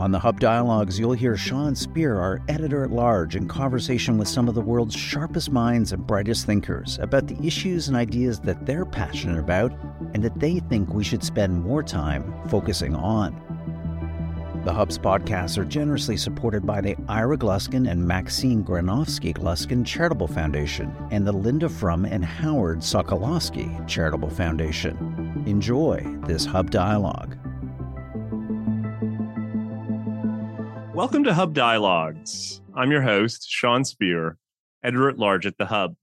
On the Hub Dialogues, you'll hear Sean Speer, our editor at large, in conversation with some of the world's sharpest minds and brightest thinkers about the issues and ideas that they're passionate about and that they think we should spend more time focusing on. The Hub's podcasts are generously supported by the Ira Gluskin and Maxine Granovsky Gluskin Charitable Foundation and the Linda Frum and Howard Sokolowski Charitable Foundation. Enjoy this Hub Dialogue. Welcome to Hub Dialogues. I'm your host, Sean Speer, editor at large at The Hub.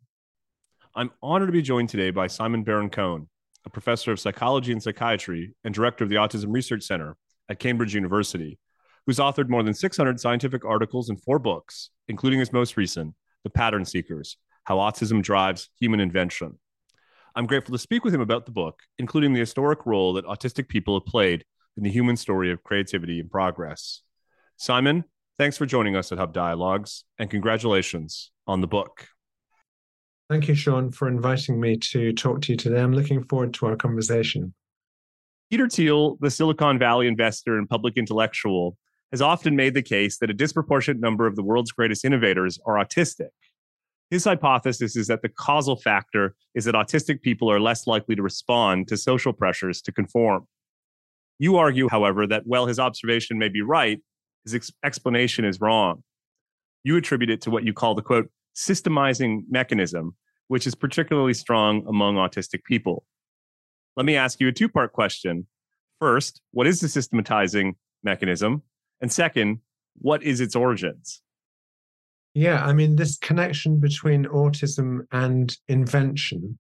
I'm honored to be joined today by Simon Baron Cohen, a professor of psychology and psychiatry and director of the Autism Research Center at Cambridge University, who's authored more than 600 scientific articles and four books, including his most recent, The Pattern Seekers How Autism Drives Human Invention. I'm grateful to speak with him about the book, including the historic role that autistic people have played in the human story of creativity and progress. Simon, thanks for joining us at Hub Dialogues, and congratulations on the book. Thank you, Sean, for inviting me to talk to you today. I'm looking forward to our conversation. Peter Thiel, the Silicon Valley investor and public intellectual, has often made the case that a disproportionate number of the world's greatest innovators are autistic. His hypothesis is that the causal factor is that autistic people are less likely to respond to social pressures to conform. You argue, however, that while his observation may be right, his ex- explanation is wrong. You attribute it to what you call the quote, systemizing mechanism, which is particularly strong among autistic people. Let me ask you a two part question. First, what is the systematizing mechanism? And second, what is its origins? Yeah, I mean, this connection between autism and invention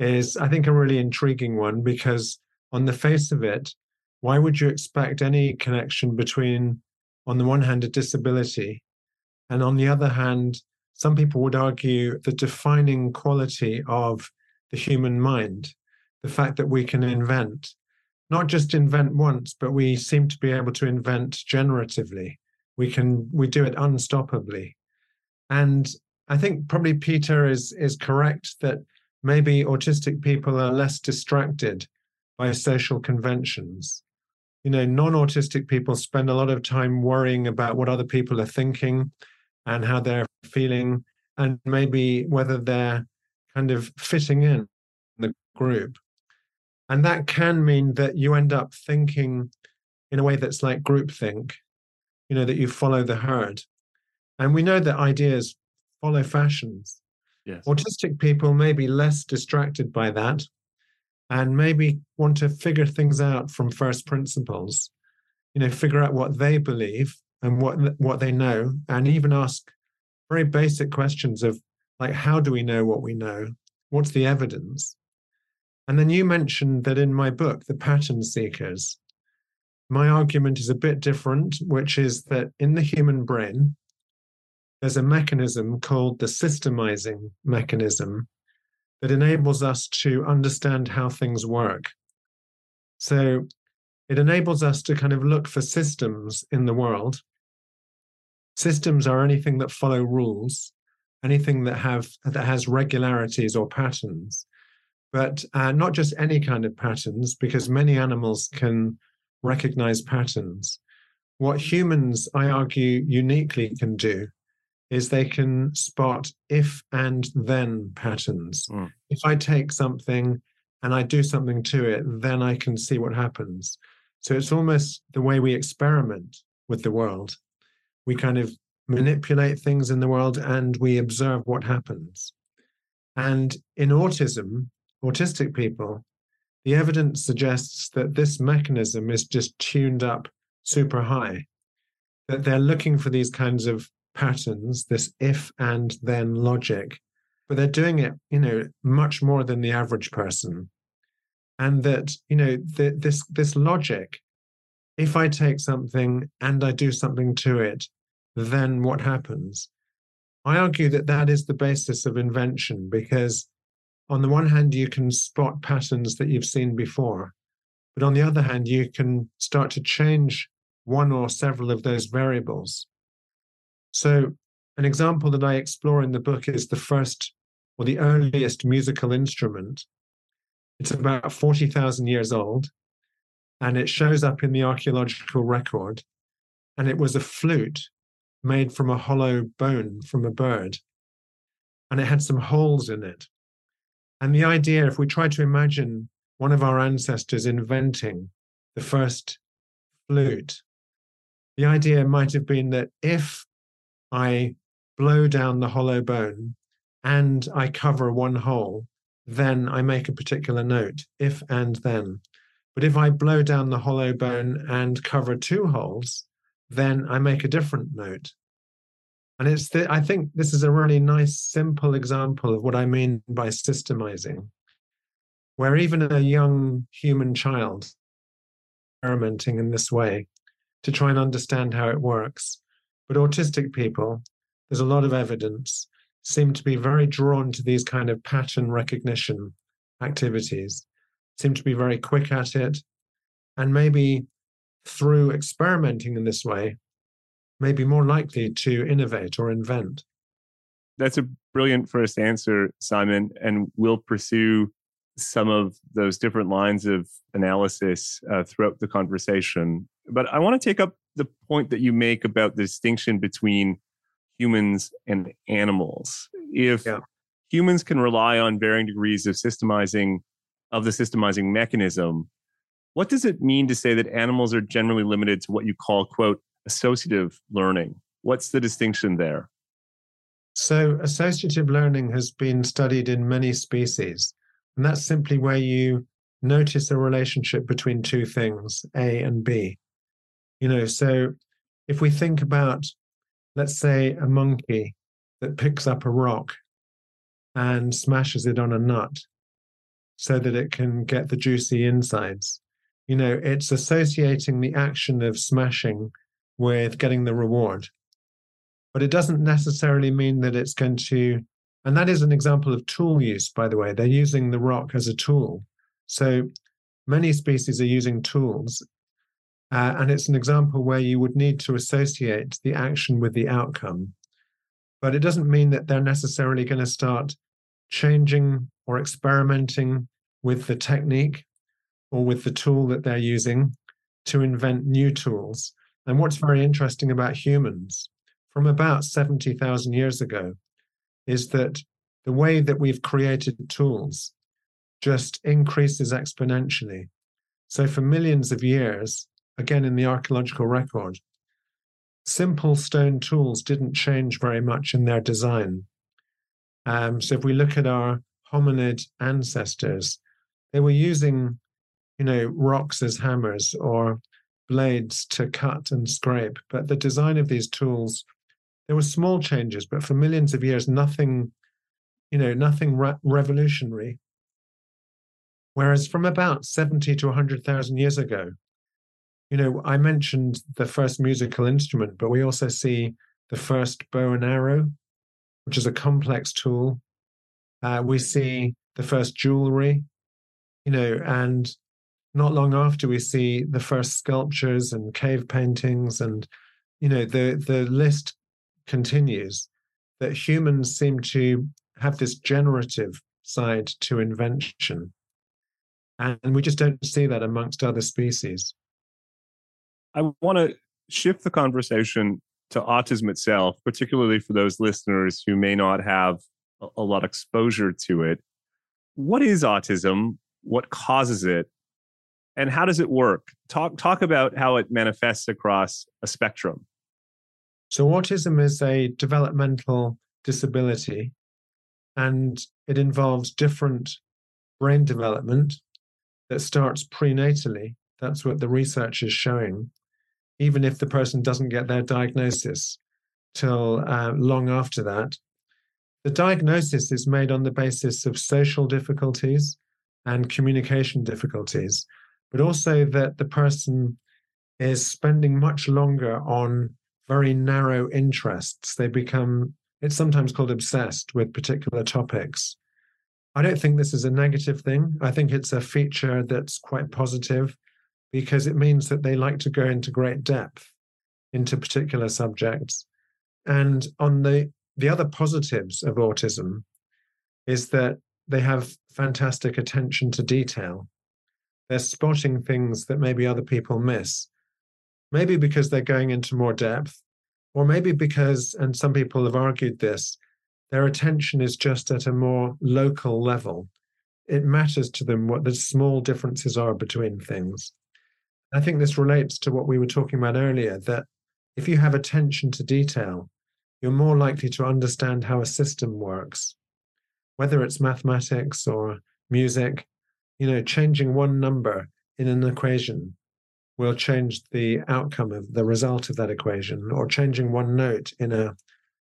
is, I think, a really intriguing one because, on the face of it, why would you expect any connection between, on the one hand, a disability, and on the other hand, some people would argue the defining quality of the human mind the fact that we can invent, not just invent once, but we seem to be able to invent generatively. We can we do it unstoppably. And I think probably Peter is is correct that maybe autistic people are less distracted by social conventions. You know, non-autistic people spend a lot of time worrying about what other people are thinking and how they're feeling and maybe whether they're kind of fitting in the group. And that can mean that you end up thinking in a way that's like groupthink, you know, that you follow the herd. And we know that ideas follow fashions. Yes. Autistic people may be less distracted by that and maybe want to figure things out from first principles, you know, figure out what they believe and what what they know, and even ask very basic questions of like, how do we know what we know? What's the evidence? And then you mentioned that in my book, The Pattern Seekers, my argument is a bit different, which is that in the human brain, there's a mechanism called the systemizing mechanism that enables us to understand how things work. So it enables us to kind of look for systems in the world. Systems are anything that follow rules, anything that have that has regularities or patterns but uh, not just any kind of patterns, because many animals can recognize patterns. What humans, I argue, uniquely can do is they can spot if and then patterns. Mm. If I take something and I do something to it, then I can see what happens. So it's almost the way we experiment with the world. We kind of manipulate things in the world and we observe what happens. And in autism, autistic people, the evidence suggests that this mechanism is just tuned up super high, that they're looking for these kinds of patterns, this if and then logic, but they're doing it, you know, much more than the average person. And that, you know, the, this this logic if I take something and I do something to it, then what happens? I argue that that is the basis of invention because, on the one hand, you can spot patterns that you've seen before, but on the other hand, you can start to change one or several of those variables. So, an example that I explore in the book is the first or the earliest musical instrument. It's about 40,000 years old and it shows up in the archaeological record. And it was a flute made from a hollow bone from a bird. And it had some holes in it. And the idea, if we try to imagine one of our ancestors inventing the first flute, the idea might have been that if I blow down the hollow bone and I cover one hole, then I make a particular note, if and then. But if I blow down the hollow bone and cover two holes, then I make a different note. And it's the, I think this is a really nice, simple example of what I mean by systemizing, where even a young human child experimenting in this way to try and understand how it works. But autistic people, there's a lot of evidence, seem to be very drawn to these kind of pattern recognition activities, seem to be very quick at it. And maybe through experimenting in this way, may be more likely to innovate or invent. That's a brilliant first answer, Simon. And we'll pursue some of those different lines of analysis uh, throughout the conversation. But I want to take up the point that you make about the distinction between humans and animals. If yeah. humans can rely on varying degrees of systemizing of the systemizing mechanism, what does it mean to say that animals are generally limited to what you call, quote, associative learning? What's the distinction there? So, associative learning has been studied in many species, and that's simply where you notice a relationship between two things, A and B. You know, so if we think about, let's say, a monkey that picks up a rock and smashes it on a nut so that it can get the juicy insides, you know, it's associating the action of smashing with getting the reward. But it doesn't necessarily mean that it's going to, and that is an example of tool use, by the way. They're using the rock as a tool. So many species are using tools uh, and it's an example where you would need to associate the action with the outcome. But it doesn't mean that they're necessarily going to start changing or experimenting with the technique or with the tool that they're using to invent new tools. And what's very interesting about humans from about 70,000 years ago is that the way that we've created tools just increases exponentially. So, for millions of years, again in the archaeological record, simple stone tools didn't change very much in their design. Um, so if we look at our hominid ancestors, they were using, you know, rocks as hammers or blades to cut and scrape. But the design of these tools, there were small changes, but for millions of years, nothing, you know, nothing re- revolutionary. Whereas from about 70 to 100,000 years ago, you know, I mentioned the first musical instrument, but we also see the first bow and arrow, which is a complex tool. Uh, we see the first jewelry, you know, and not long after we see the first sculptures and cave paintings, and you know, the the list continues. That humans seem to have this generative side to invention, and we just don't see that amongst other species. I want to shift the conversation to autism itself, particularly for those listeners who may not have a, lot of exposure to it. What is autism? What causes it? And how does it work? Talk talk about how it manifests across a spectrum. So autism is a developmental disability and it involves different brain development that starts prenatally. That's what the research is showing even if the person doesn't get their diagnosis till uh, long after that. The diagnosis is made on the basis of social difficulties and communication difficulties, but also that the person is spending much longer on very narrow interests. They become, it's sometimes called obsessed with particular topics. I don't think this is a negative thing. I think it's a feature that's quite positive because it means that they like to go into great depth into particular subjects. And on the the other positives of autism is that they have fantastic attention to detail. They're spotting things that maybe other people miss. Maybe because they're going into more depth, or maybe because, and some people have argued this, their attention is just at a more local level. It matters to them what the small differences are between things. I think this relates to what we were talking about earlier that if you have attention to detail, you're more likely to understand how a system works, whether it's mathematics or music. You know, changing one number in an equation will change the outcome of the result of that equation, or changing one note in a,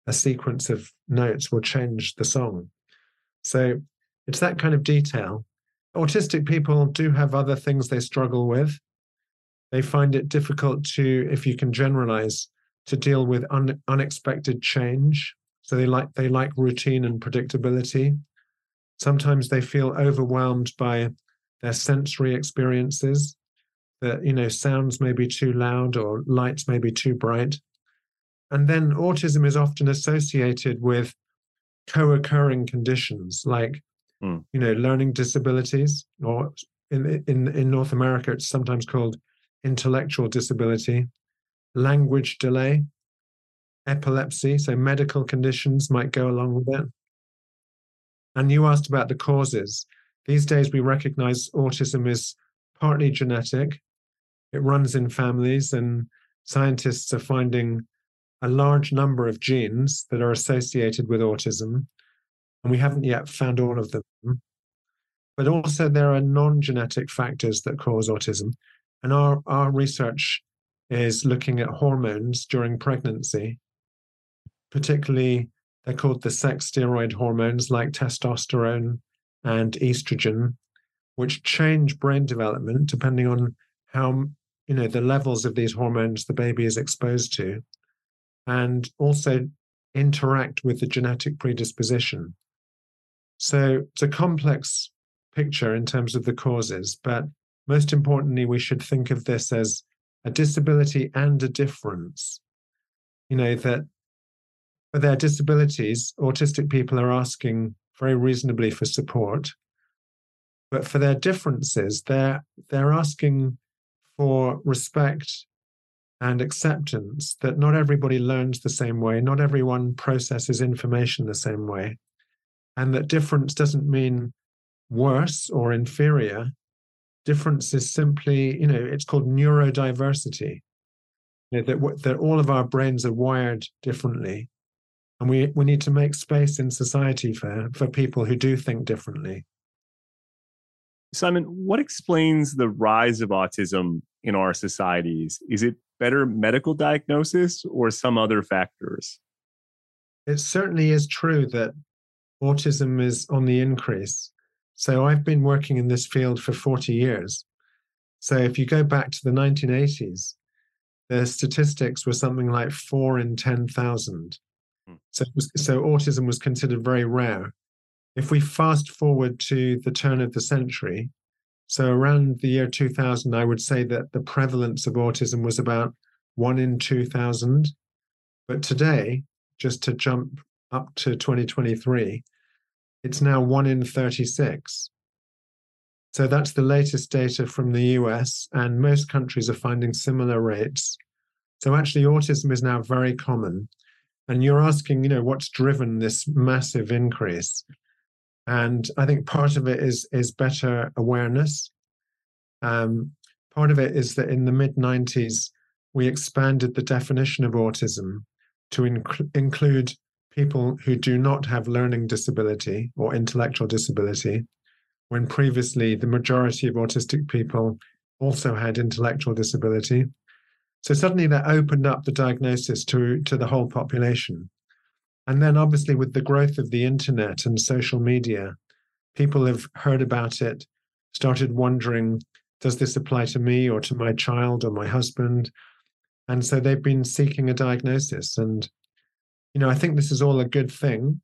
a sequence of notes will change the song. So it's that kind of detail. Autistic people do have other things they struggle with. They find it difficult to, if you can generalize, to deal with un, unexpected change. So they like they like routine and predictability. Sometimes they feel overwhelmed by their sensory experiences. That you know, sounds may be too loud or lights may be too bright. And then autism is often associated with co-occurring conditions like mm. you know learning disabilities or in in in North America it's sometimes called intellectual disability language delay, epilepsy, so medical conditions might go along with it. And you asked about the causes. These days, we recognize autism is partly genetic, it runs in families, and scientists are finding a large number of genes that are associated with autism. And we haven't yet found all of them. But also, there are non genetic factors that cause autism. And our, our research is looking at hormones during pregnancy, particularly they're called the sex steroid hormones like testosterone and estrogen, which change brain development depending on how you know the levels of these hormones the baby is exposed to, and also interact with the genetic predisposition. So it's a complex picture in terms of the causes, but most importantly, we should think of this as a disability and a difference. You know, that for their disabilities, autistic people are asking very reasonably for support. But for their differences, they're they're asking for respect and acceptance that not everybody learns the same way, not everyone processes information the same way, and that difference doesn't mean worse or inferior difference is simply, you know, it's called neurodiversity. You know, that that all of our brains are wired differently, and we we need to make space in society for for people who do think differently. Simon, what explains the rise of autism in our societies? Is it better medical diagnosis or some other factors? It certainly is true that autism is on the increase. So I've been working in this field for 40 years. So if you go back to the 1980s, the statistics were something like four in 10,000. Hmm. So, so autism was considered very rare. If we fast forward to the turn of the century, so around the year 2000, I would say that the prevalence of autism was about one in 2,000. But today, just to jump up to 2023, it's now one in 36. So that's the latest data from the US, and most countries are finding similar rates. So actually, autism is now very common. And you're asking, you know, what's driven this massive increase? And I think part of it is is better awareness. Um, part of it is that in the mid 90s, we expanded the definition of autism to inc- include people who do not have learning disability or intellectual disability, when previously the majority of autistic people also had intellectual disability. So suddenly that opened up the diagnosis to, to the whole population. And then, obviously, with the growth of the internet and social media, people have heard about it, started wondering does this apply to me or to my child or my husband? And so they've been seeking a diagnosis. And, you know, I think this is all a good thing.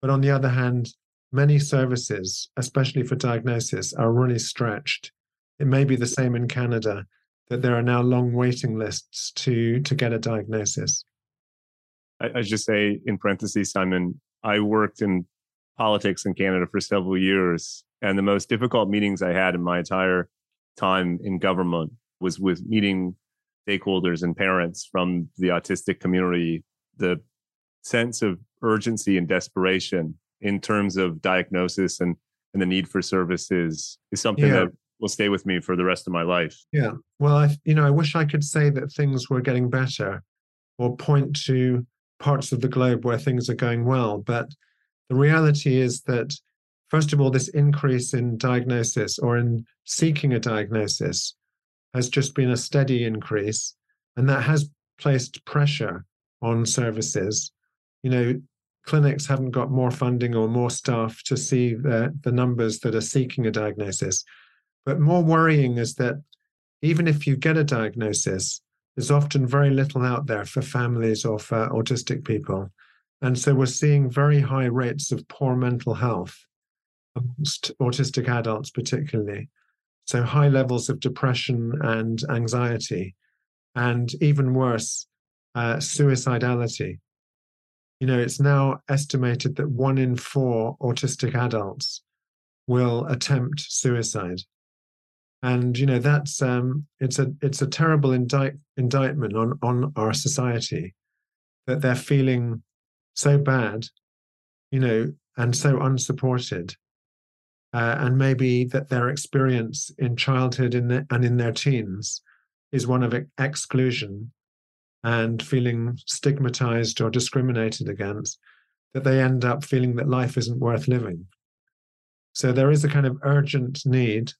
But on the other hand, many services, especially for diagnosis, are really stretched. It may be the same in Canada that there are now long waiting lists to to get a diagnosis. I, I just say in parentheses, Simon, I worked in politics in Canada for several years, and the most difficult meetings I had in my entire time in government was with meeting stakeholders and parents from the autistic community. The sense of urgency and desperation in terms of diagnosis and, and the need for services is something yeah. that will stay with me for the rest of my life. Yeah. Well, I, you know, I wish I could say that things were getting better or point to parts of the globe where things are going well. But the reality is that, first of all, this increase in diagnosis or in seeking a diagnosis has just been a steady increase. And that has placed pressure on services. You know, clinics haven't got more funding or more staff to see the, the numbers that are seeking a diagnosis. But more worrying is that even if you get a diagnosis, there's often very little out there for families or for autistic people. And so we're seeing very high rates of poor mental health amongst autistic adults, particularly. So high levels of depression and anxiety, and even worse, uh, suicidality. You know, it's now estimated that one in four autistic adults will attempt suicide. And you know that's um, it's a it's a terrible indict, indictment on on our society that they're feeling so bad, you know, and so unsupported, uh, and maybe that their experience in childhood in the, and in their teens is one of exclusion and feeling stigmatized or discriminated against, that they end up feeling that life isn't worth living. So there is a kind of urgent need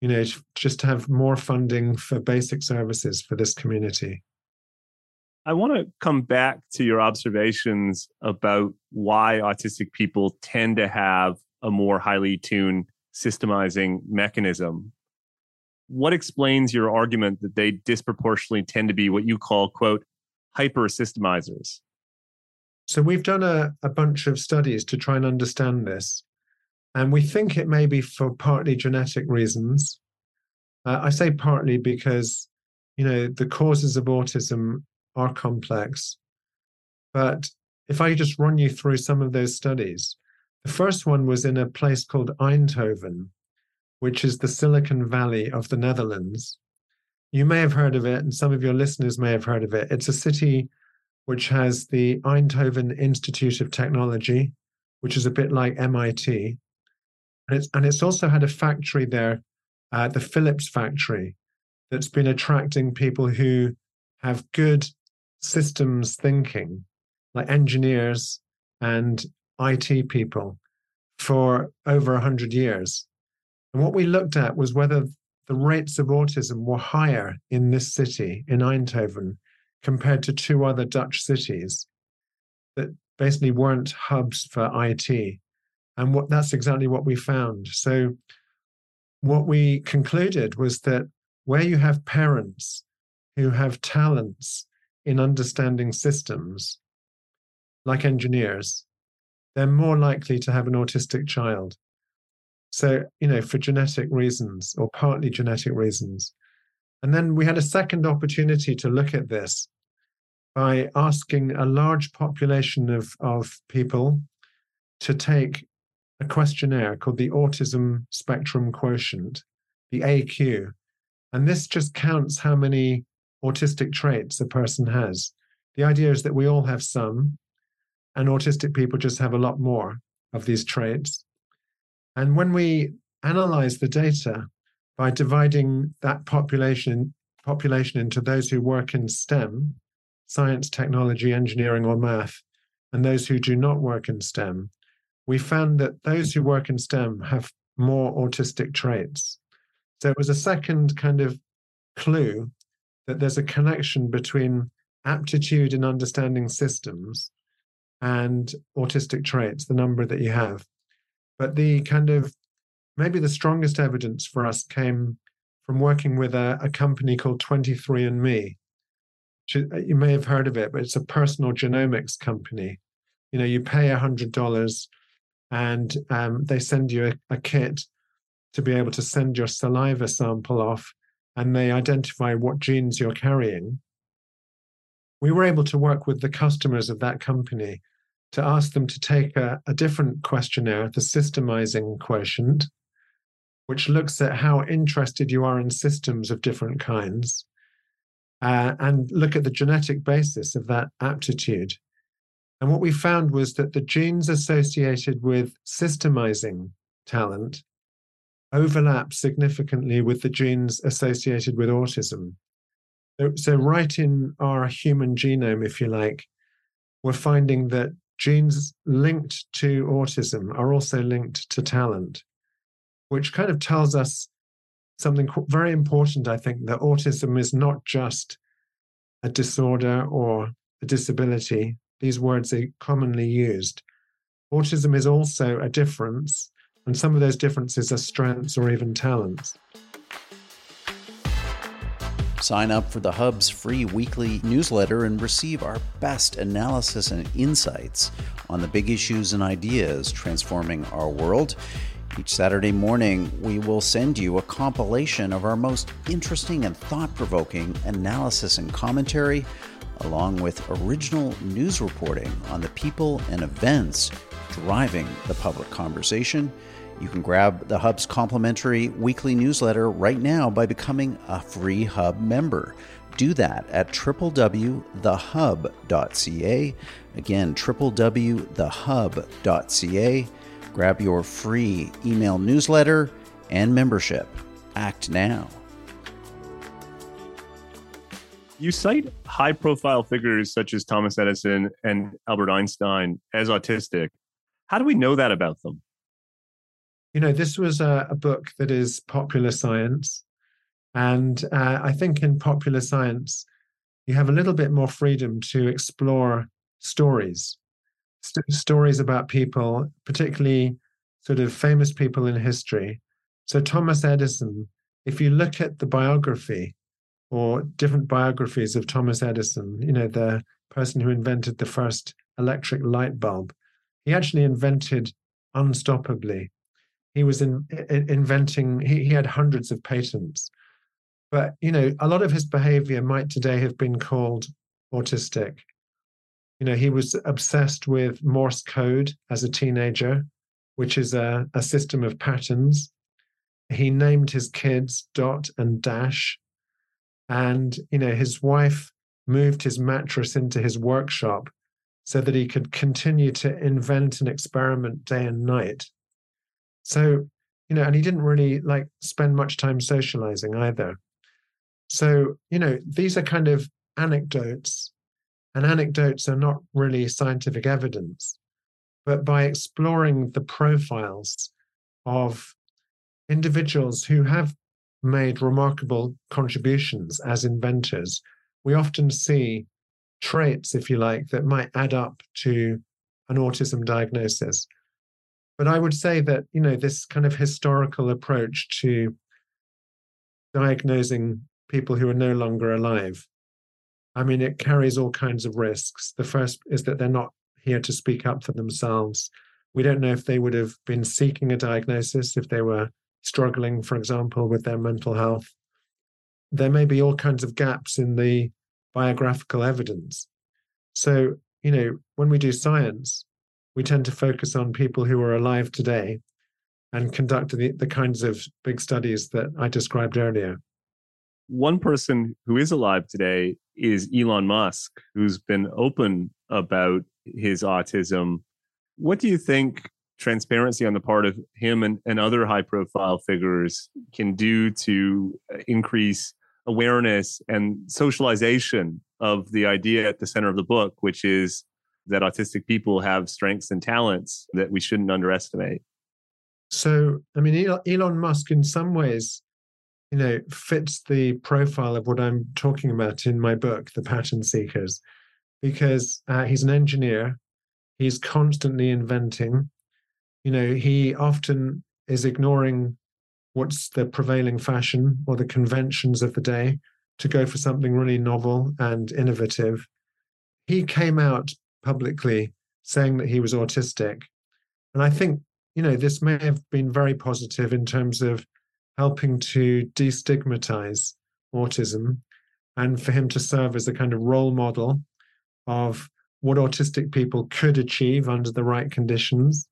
you know, just to have more funding for basic services for this community. I want to come back to your observations about why autistic people tend to have a more highly tuned systemizing mechanism. What explains your argument that they disproportionately tend to be what you call, quote, hyper systemizers? So, we've done a, a bunch of studies to try and understand this. And we think it may be for partly genetic reasons. Uh, I say partly because, you know, the causes of autism are complex. But if I just run you through some of those studies, the first one was in a place called Eindhoven, which is the Silicon Valley of the Netherlands. You may have heard of it, and some of your listeners may have heard of it. It's a city which has the Eindhoven Institute of Technology, which is a bit like MIT. And it's, and it's also had a factory there, uh, the Philips factory, that's been attracting people who have good systems thinking, like engineers and IT people, for over 100 years. And what we looked at was whether the rates of autism were higher in this city, in Eindhoven, compared to two other Dutch cities that basically weren't hubs for IT. And what that's exactly what we found. So what we concluded was that where you have parents who have talents in understanding systems, like engineers, they're more likely to have an autistic child. So, you know, for genetic reasons or partly genetic reasons. And then we had a second opportunity to look at this by asking a large population of, of people to take a questionnaire called the Autism Spectrum Quotient, the AQ. And this just counts how many autistic traits a person has. The idea is that we all have some, and autistic people just have a lot more of these traits. And when we analyze the data by dividing that population population into those who work in STEM, science, technology, engineering, or math, and those who do not work in STEM, we found that those who work in STEM have more autistic traits. So it was a second kind of clue that there's a connection between aptitude in understanding systems and autistic traits, the number that you have. But the kind of maybe the strongest evidence for us came from working with a, a company called 23andMe. You may have heard of it, but it's a personal genomics company. You know, you pay $100 and um, they send you a, a kit to be able to send your saliva sample off and they identify what genes you're carrying. We were able to work with the customers of that company to ask them to take a, a different questionnaire, the systemizing quotient, which looks at how interested you are in systems of different kinds, uh, and look at the genetic basis of that aptitude. And what we found was that the genes associated with systemizing talent overlap significantly with the genes associated with autism. So, so, right in our human genome, if you like, we're finding that genes linked to autism are also linked to talent, which kind of tells us something very important, I think, that autism is not just a disorder or a disability. These words are commonly used. Autism is also a difference and some of those differences are strengths or even talents. Sign up for the Hub's free weekly newsletter and receive our best analysis and insights on the big issues and ideas transforming our world. Each Saturday morning, we will send you a compilation of our most interesting and thought provoking analysis and commentary, along with original news reporting on the people and events driving the public conversation. You can grab the Hub's complimentary weekly newsletter right now by becoming a free Hub member. Do that at www.thehub.ca. Again, www.thehub.ca. Grab your free email newsletter and membership. Act now. You cite high profile figures such as Thomas Edison and Albert Einstein as autistic. How do we know that about them? You know, this was a, a book that is popular science. And uh, I think in popular science, you have a little bit more freedom to explore stories, St- stories about people, particularly sort of famous people in history. So, Thomas Edison, if you look at the biography or different biographies of Thomas Edison, you know, the person who invented the first electric light bulb, he actually invented unstoppably he was in, in, inventing he, he had hundreds of patents. But you know a lot of his behavior might today have been called autistic. You know he was obsessed with morse code as a teenager which is a, a system of patterns. He named his kids dot and dash. And you know his wife moved his mattress into his workshop so that he could continue to invent and experiment day and night so, you know, and he didn't really like spend much time socializing either. So, you know, these are kind of anecdotes, and anecdotes are not really scientific evidence. But by exploring the profiles of individuals who have made remarkable contributions as inventors, we often see traits, if you like, that might add up to an autism diagnosis. But I would say that, you know, this kind of historical approach to diagnosing people who are no longer alive, I mean, it carries all kinds of risks. The first is that they're not here to speak up for themselves. We don't know if they would have been seeking a diagnosis if they were struggling, for example, with their mental health. There may be all kinds of gaps in the biographical evidence. So, you know, when we do science, we tend to focus on people who are alive today and conduct the, the kinds of big studies that I described earlier. One person who is alive today is Elon Musk, who's been open about his autism. What do you think transparency on the part of him and, and other high profile figures can do to uh, increase awareness and socialization of the idea at the center of the book, which is that autistic people have strengths and talents that we shouldn't underestimate. So, I mean, Elon Musk, in some ways, you know, fits the profile of what I'm talking about in my book, The Pattern Seekers, because uh, he's an engineer. He's constantly inventing. You know, he often is ignoring what's the prevailing fashion or the conventions of the day to go for something really novel and innovative. He came out publicly saying that he was autistic. And I think, you know, this may have been very positive in terms of helping to destigmatize autism and for him to serve as a kind of role model of what autistic people could achieve under the right conditions.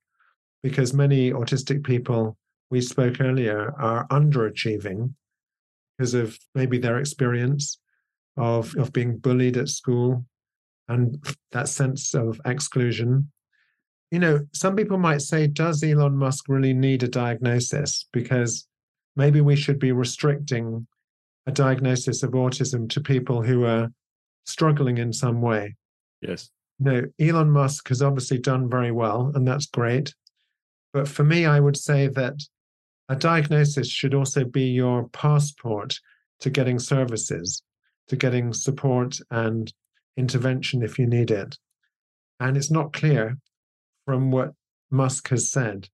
Because many autistic people we spoke earlier are underachieving because of maybe their experience of, of being bullied at school and that sense of exclusion. You know, some people might say, does Elon Musk really need a diagnosis? Because maybe we should be restricting a diagnosis of autism to people who are struggling in some way. Yes. No, Elon Musk has obviously done very well, and that's great. But for me, I would say that a diagnosis should also be your passport to getting services, to getting support and intervention if you need it. And it's not clear from what Musk has said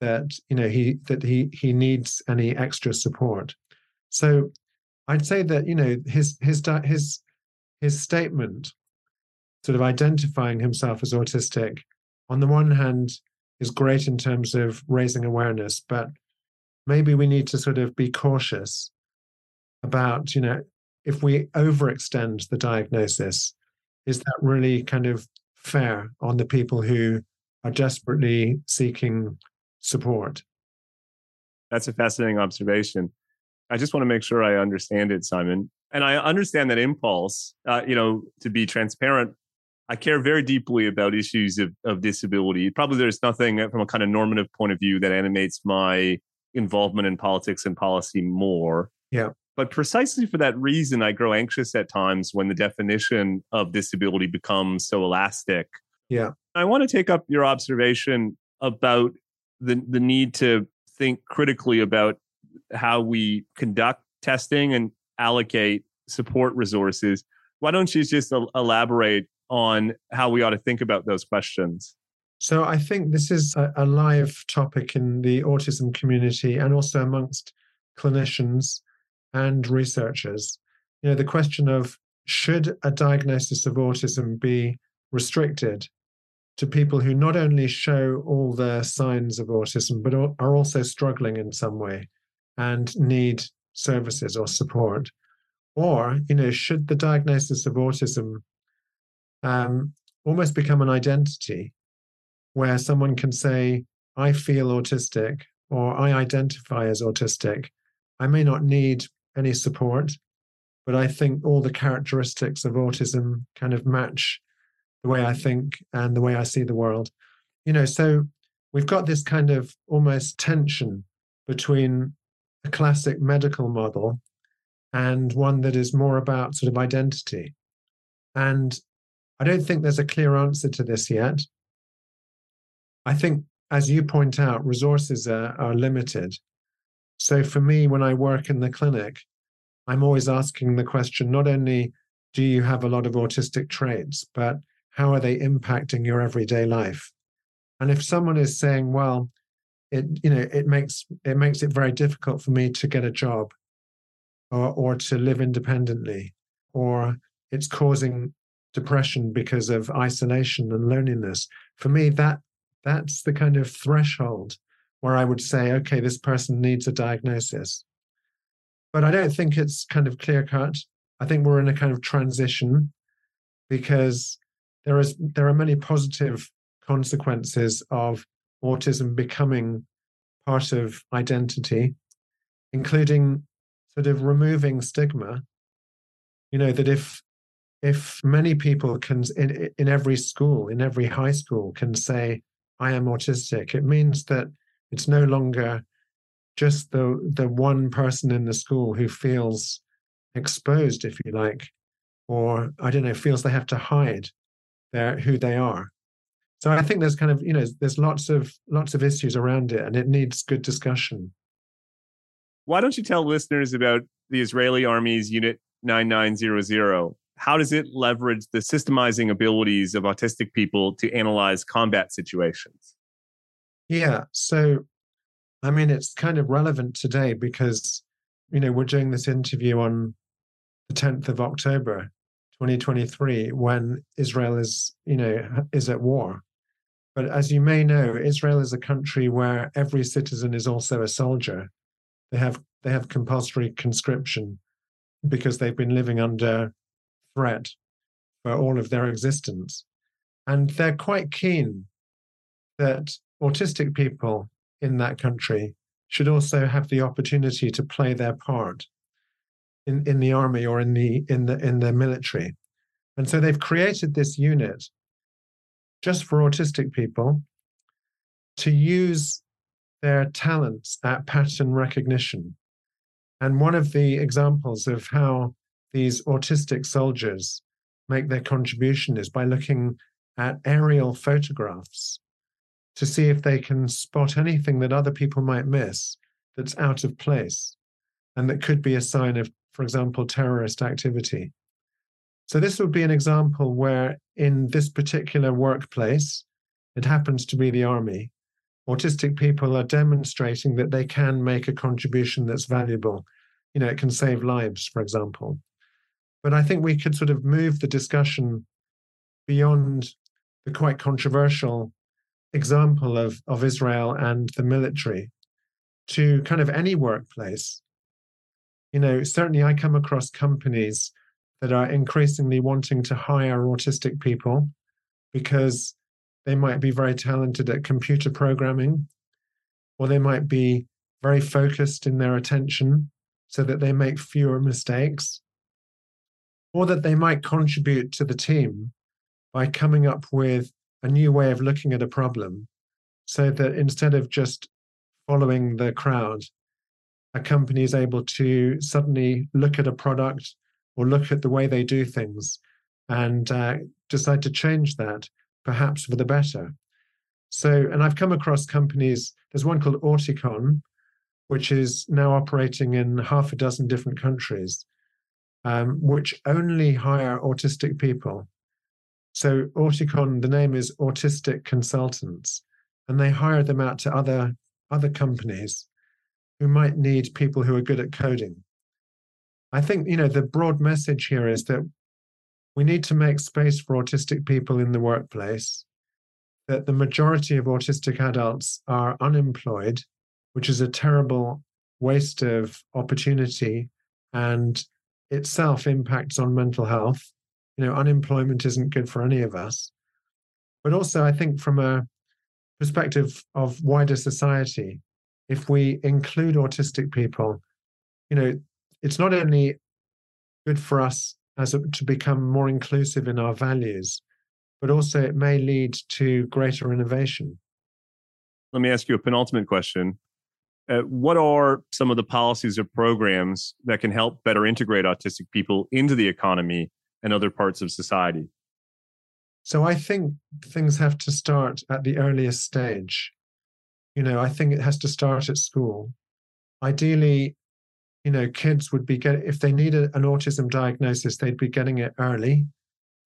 that you know he that he he needs any extra support. So I'd say that you know his his his his statement, sort of identifying himself as autistic, on the one hand is great in terms of raising awareness, but maybe we need to sort of be cautious about you know if we overextend the diagnosis is that really kind of fair on the people who are desperately seeking support that's a fascinating observation i just want to make sure i understand it simon and i understand that impulse uh, you know to be transparent i care very deeply about issues of, of disability probably there's nothing from a kind of normative point of view that animates my involvement in politics and policy more. Yeah. But precisely for that reason, I grow anxious at times when the definition of disability becomes so elastic. Yeah. I want to take up your observation about the, the need to think critically about how we conduct testing and allocate support resources. Why don't you just elaborate on how we ought to think about those questions? So I think this is a, a, live topic in the autism community and also amongst clinicians and researchers. You know, the question of should a diagnosis of autism be restricted to people who not only show all the signs of autism, but are also struggling in some way and need services or support? Or, you know, should the diagnosis of autism um, almost become an identity where someone can say, I feel autistic or I identify as autistic. I may not need any support, but I think all the characteristics of autism kind of match the way I think and the way I see the world. You know, so we've got this kind of almost tension between a classic medical model and one that is more about sort of identity. And I don't think there's a clear answer to this yet. I think, as you point out, resources are, are limited. So for me, when I work in the clinic, I'm always asking the question not only do you have a lot of autistic traits, but how are they impacting your everyday life? And if someone is saying, well, it you know it makes it makes it very difficult for me to get a job or or to live independently or it's causing depression because of isolation and loneliness for me that that's the kind of threshold where I would say, okay, this person needs a diagnosis. But I don't think it's kind of clear cut. I think we're in a kind of transition because there is there are many positive consequences of autism becoming part of identity, including sort of removing stigma. You know that if if many people can in in every school, in every high school, can say, I am autistic. It means that it's no longer just the the one person in the school who feels exposed, if you like, or I don't know, feels they have to hide their who they are. So I think there's kind of you know there's lots of lots of issues around it, and it needs good discussion. Why don't you tell listeners about the Israeli Army's Unit 9900? how does it leverage the systemizing abilities of autistic people to analyze combat situations? Yeah. So I mean, it's kind of relevant today because, you know, we're doing this interview on the 10th of October, 2023, when Israel is, you know, is at war. But as you may know, Israel is a country where every citizen is also a soldier. They have they have compulsory conscription because they've been living under threat for all of their existence. And they're quite keen that autistic people in that country should also have the opportunity to play their part in, in the army or in the in the in the military. And so they've created this unit just for autistic people to use their talents at pattern recognition. And one of the examples of how these autistic soldiers make their contribution is by looking at aerial photographs to see if they can spot anything that other people might miss that's out of place and that could be a sign of, for example, terrorist activity. So, this would be an example where, in this particular workplace, it happens to be the army, autistic people are demonstrating that they can make a contribution that's valuable. You know, it can save lives, for example. But I think we could sort of move the discussion beyond the quite controversial example of, of Israel and the military to kind of any workplace. You know, certainly I come across companies that are increasingly wanting to hire autistic people because they might be very talented at computer programming, or they might be very focused in their attention so that they make fewer mistakes, or that they might contribute to the team by coming up with a new way of looking at a problem so that instead of just following the crowd, a company is able to suddenly look at a product or look at the way they do things and uh, decide to change that, perhaps for the better. So, and I've come across companies, there's one called Auticon, which is now operating in half a dozen different countries, um, which only hire autistic people. So, Auticon, the name is Autistic Consultants, and they hire them out to other, other companies who might need people who are good at coding I think, you know, the broad message here is that we need to make space for autistic people in the workplace, that the majority of autistic adults are unemployed, which is a terrible waste of opportunity and itself impacts on mental health. You know, unemployment isn't good for any of us. But also, I think from a perspective of wider society, if we include autistic people, you know, it's not only good for us as a, to become more inclusive in our values, but also it may lead to greater innovation. Let me ask you a penultimate question. Uh, what are some of the policies or programs that can help better integrate autistic people into the economy and other parts of society? So I think things have to start at the earliest stage. You know, I think it has to start at school. Ideally, you know, kids would be getting, if they need a, an autism diagnosis, they'd be getting it early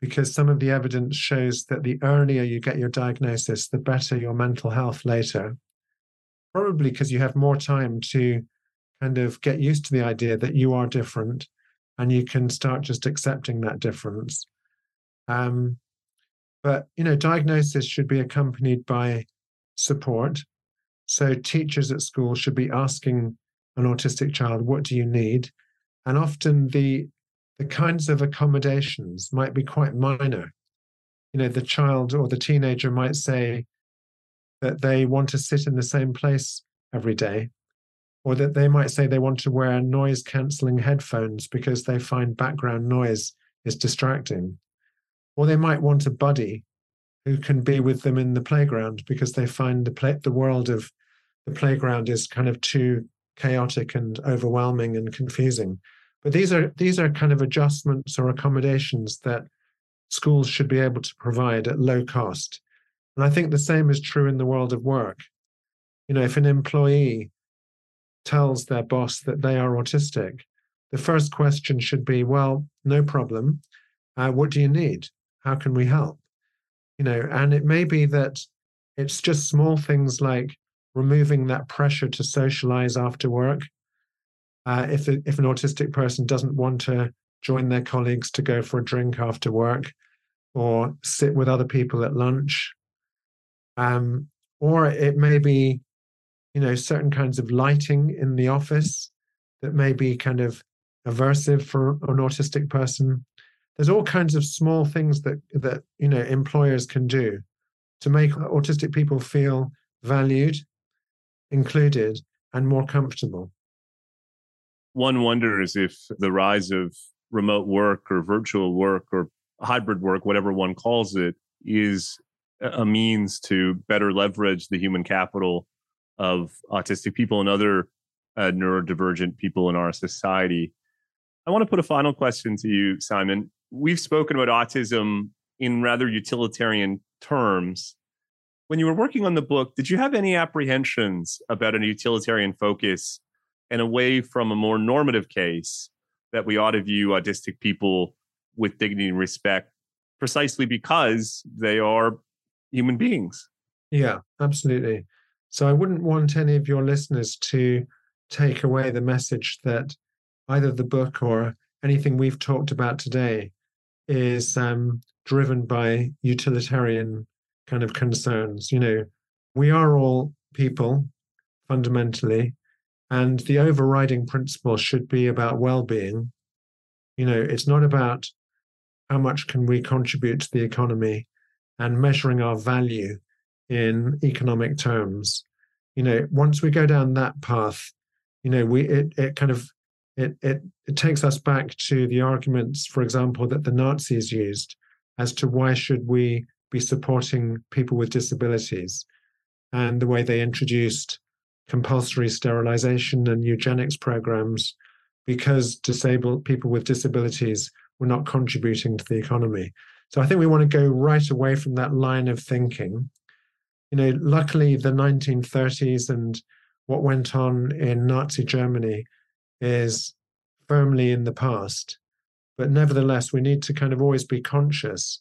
because some of the evidence shows that the earlier you get your diagnosis, the better your mental health later. Probably because you have more time to kind of get used to the idea that you are different and you can start just accepting that difference. Um, but, you know, diagnosis should be accompanied by support. So teachers at school should be asking an autistic child, what do you need? And often the the kinds of accommodations might be quite minor. You know, the child or the teenager might say that they want to sit in the same place every day, or that they might say they want to wear noise cancelling headphones because they find background noise is distracting. Or they might want a buddy who can be with them in the playground because they find the play, the world of the playground is kind of too chaotic and overwhelming and confusing. But these are these are kind of adjustments or accommodations that schools should be able to provide at low cost. And I think the same is true in the world of work. You know, if an employee tells their boss that they are autistic, the first question should be, well, no problem. Uh, what do you need? How can we help? You know, and it may be that it's just small things like removing that pressure to socialize after work. Uh, if if an autistic person doesn't want to join their colleagues to go for a drink after work, or sit with other people at lunch, um, or it may be, you know, certain kinds of lighting in the office that may be kind of aversive for an autistic person. There's all kinds of small things that that you know employers can do to make autistic people feel valued, included, and more comfortable. One wonders if the rise of remote work or virtual work or hybrid work, whatever one calls it, is a means to better leverage the human capital of autistic people and other uh, neurodivergent people in our society. I want to put a final question to you, Simon. We've spoken about autism in rather utilitarian terms. When you were working on the book, did you have any apprehensions about a utilitarian focus and away from a more normative case that we ought to view autistic people with dignity and respect precisely because they are human beings? Yeah, absolutely. So I wouldn't want any of your listeners to take away the message that either the book or anything we've talked about today is um, driven by utilitarian kind of concerns. You know, we are all people fundamentally, and the overriding principle should be about well being. You know, it's not about how much can we contribute to the economy and measuring our value in economic terms. You know, once we go down that path, you know, we it it kind of it it it takes us back to the arguments, for example, that the Nazis used as to why should we be supporting people with disabilities, and the way they introduced compulsory sterilization and eugenics programs because disabled people with disabilities were not contributing to the economy. So I think we want to go right away from that line of thinking. You know, luckily the 1930s and what went on in Nazi Germany is firmly in the past. But nevertheless, we need to kind of always be conscious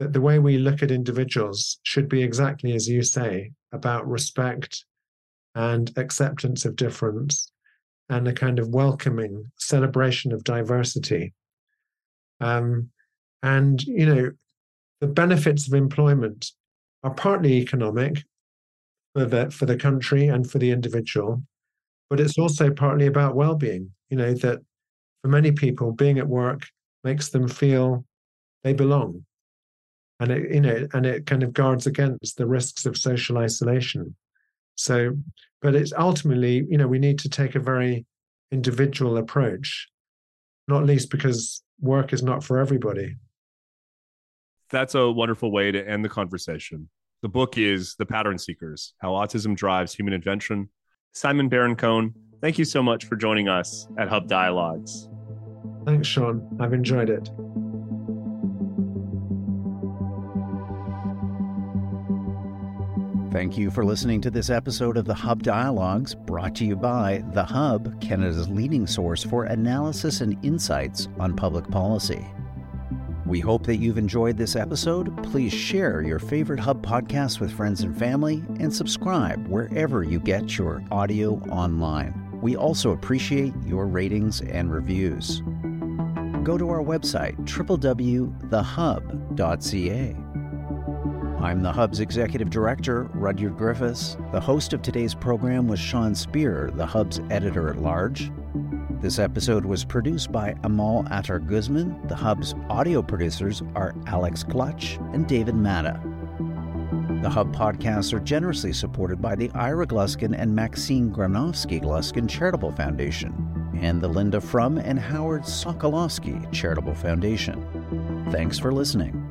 that the way we look at individuals should be exactly as you say about respect and acceptance of difference and a kind of welcoming celebration of diversity. Um, and, you know, the benefits of employment are partly economic for the, for the country and for the individual, but it's also partly about well being. You know, that for many people, being at work makes them feel they belong. And it, you know, and it kind of guards against the risks of social isolation. So, but it's ultimately, you know, we need to take a very individual approach, not least because work is not for everybody that's a wonderful way to end the conversation. The book is The Pattern Seekers How Autism Drives Human Invention. Simon Baron Cohen, thank you so much for joining us at Hub Dialogues. Thanks, Sean. I've enjoyed it. Thank you for listening to this episode of the Hub Dialogues, brought to you by The Hub, Canada's leading source for analysis and insights on public policy. We hope that you've enjoyed this episode. Please share your favorite Hub podcast with friends and family and subscribe wherever you get your audio online. We also appreciate your ratings and reviews. Go to our website, www.thehub.ca. I'm the Hub's Executive Director, Rudyard Griffiths. The host of today's program was Sean Speer, the Hub's editor at large. This episode was produced by Amal Attar Guzman. The Hub's audio producers are Alex Clutch and David Matta. The Hub podcasts are generously supported by the Ira Gluskin and Maxine Granovsky Gluskin Charitable Foundation and the Linda Frum and Howard Sokolowski Charitable Foundation. Thanks for listening.